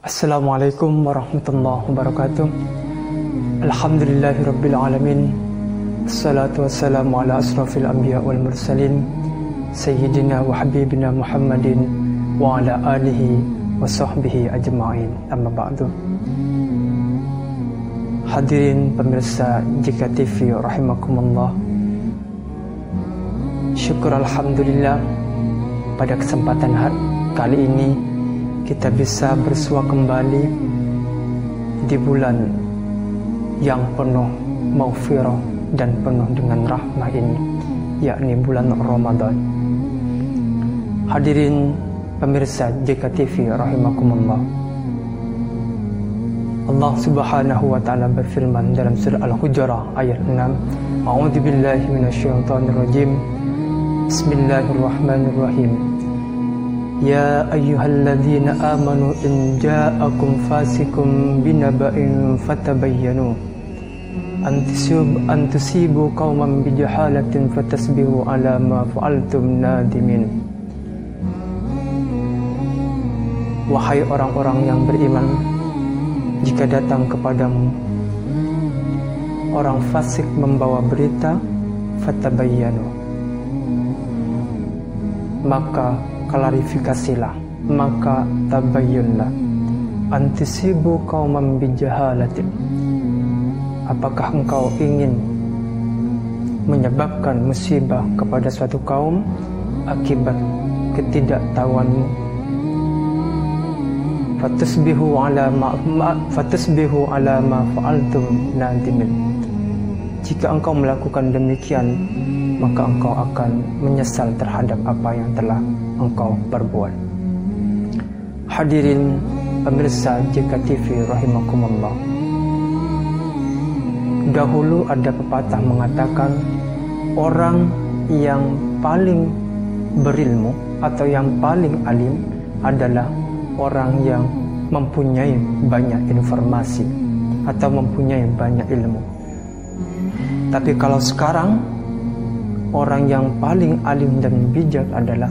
Assalamualaikum warahmatullahi wabarakatuh. Alhamdulillahirabbil alamin. Assalatu wassalamu ala asrafil anbiya wal mursalin sayyidina wa habibina Muhammadin wa ala alihi wa sahbihi ajma'in. Amma ba'du. Hadirin pemirsa Jika TV rahimakumullah. Syukur alhamdulillah pada kesempatan kali ini kita bisa bersua kembali di bulan yang penuh maufirah dan penuh dengan rahmah ini yakni bulan Ramadan. Hadirin pemirsa JKTV rahimakumullah. Allah subhanahu wa ta'ala berfirman dalam surah Al-Hujarah ayat 6 A'udhu billahi minasyaitanir rajim Bismillahirrahmanirrahim يا أيها الذين آمنوا إن جاءكم فاسق بنبأ فتبينوا أن تصيبوا قوما بجهالة فتصبحوا على ما فعلتم نادمين Wahai orang-orang yang beriman Jika datang kepadamu Orang fasik membawa berita Fatabayyanu Maka klarifikasilah maka tabayyunlah. Antisibu kauman bijahalatin apakah engkau ingin menyebabkan musibah kepada suatu kaum akibat ketidaktahuanmu? Fatusbihu ala ma, ma fatusbihu ala ma fa'altum nadimin. Jika engkau melakukan demikian maka engkau akan menyesal terhadap apa yang telah engkau perbuat. Hadirin pemirsa JKTV rahimakumullah. Dahulu ada pepatah mengatakan orang yang paling berilmu atau yang paling alim adalah orang yang mempunyai banyak informasi atau mempunyai banyak ilmu. Tapi kalau sekarang orang yang paling alim dan bijak adalah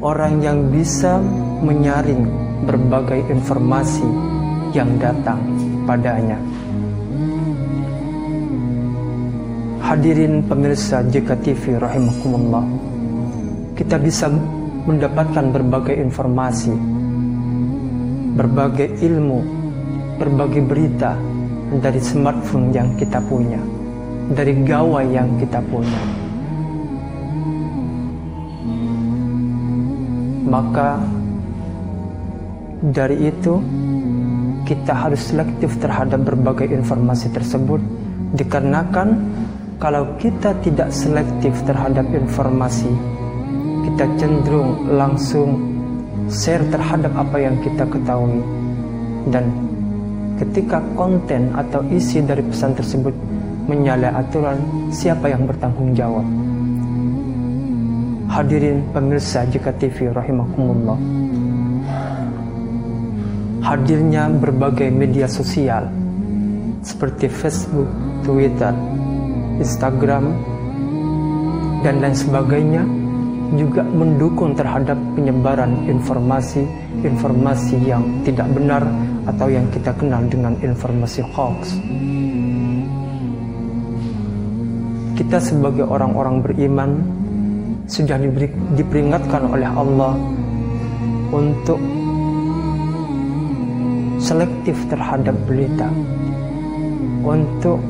orang yang bisa menyaring berbagai informasi yang datang padanya. Hadirin pemirsa JKTV rahimakumullah. Kita bisa mendapatkan berbagai informasi, berbagai ilmu, berbagai berita dari smartphone yang kita punya, dari gawai yang kita punya. maka dari itu kita harus selektif terhadap berbagai informasi tersebut dikarenakan kalau kita tidak selektif terhadap informasi kita cenderung langsung share terhadap apa yang kita ketahui dan ketika konten atau isi dari pesan tersebut menyalahi aturan siapa yang bertanggung jawab Hadirin pemirsa Jika TV rahimakumullah. Hadirnya berbagai media sosial seperti Facebook, Twitter, Instagram, dan lain sebagainya juga mendukung terhadap penyebaran informasi-informasi yang tidak benar atau yang kita kenal dengan informasi hoax. Kita sebagai orang-orang beriman sudah diberi, diperingatkan oleh Allah untuk selektif terhadap berita untuk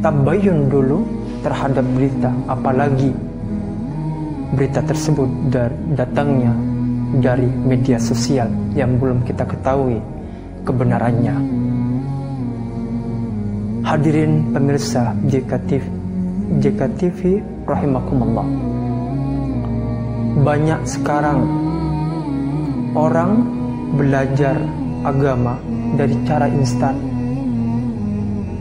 tabayun dulu terhadap berita apalagi berita tersebut datangnya dari media sosial yang belum kita ketahui kebenarannya. Hadirin pemirsa JKTV JKTV rahimakumullah banyak sekarang orang belajar agama dari cara instan.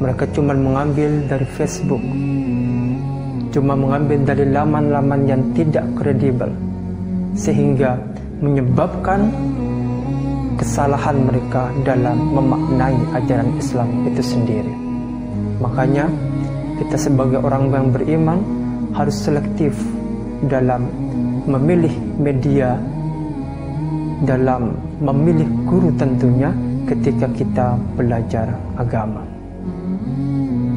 Mereka cuma mengambil dari Facebook, cuma mengambil dari laman-laman yang tidak kredibel, sehingga menyebabkan kesalahan mereka dalam memaknai ajaran Islam itu sendiri. Makanya, kita sebagai orang yang beriman harus selektif dalam memilih media dalam memilih guru tentunya ketika kita belajar agama.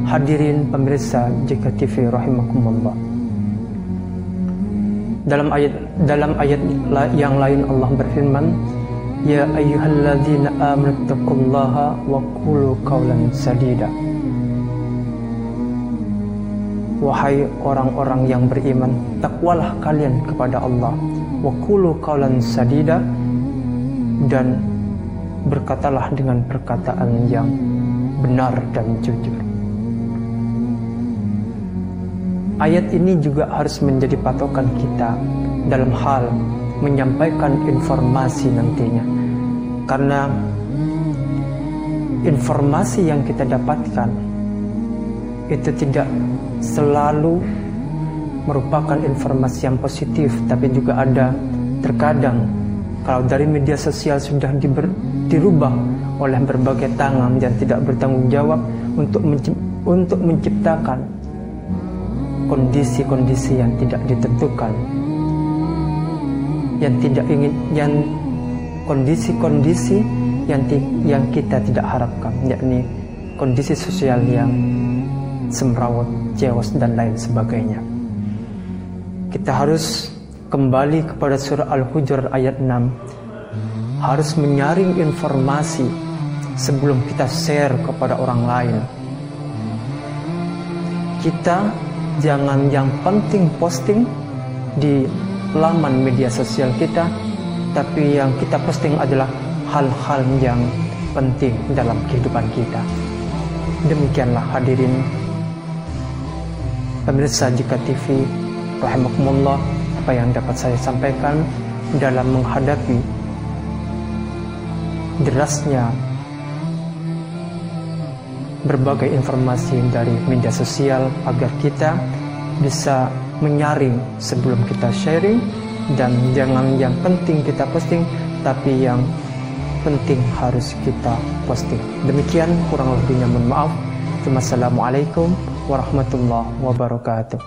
Hadirin pemirsa JKTV rahimakumullah. Dalam ayat dalam ayat yang lain Allah berfirman, "Ya ayyuhalladzina amanu taqullaha wa qulu qawlan sadida." Wahai orang-orang yang beriman, takwalah kalian kepada Allah. Wa qulu qawlan sadida dan berkatalah dengan perkataan yang benar dan jujur. Ayat ini juga harus menjadi patokan kita dalam hal menyampaikan informasi nantinya. Karena informasi yang kita dapatkan itu tidak selalu merupakan informasi yang positif, tapi juga ada terkadang kalau dari media sosial sudah diber, dirubah oleh berbagai tangan dan tidak bertanggung jawab untuk untuk menciptakan kondisi-kondisi yang tidak ditentukan. Yang tidak ingin yang kondisi-kondisi yang yang kita tidak harapkan yakni kondisi sosial yang semrawut, chaos dan lain sebagainya. Kita harus kembali kepada surah Al-Hujurat ayat 6 harus menyaring informasi sebelum kita share kepada orang lain. Kita jangan yang penting posting di laman media sosial kita, tapi yang kita posting adalah hal-hal yang penting dalam kehidupan kita. Demikianlah hadirin pemirsa Jika TV rahimakumullah apa yang dapat saya sampaikan dalam menghadapi derasnya berbagai informasi dari media sosial agar kita bisa menyaring sebelum kita sharing dan jangan yang penting kita posting tapi yang penting harus kita posting. Demikian kurang lebihnya mohon maaf ورحمة الله وبركاته.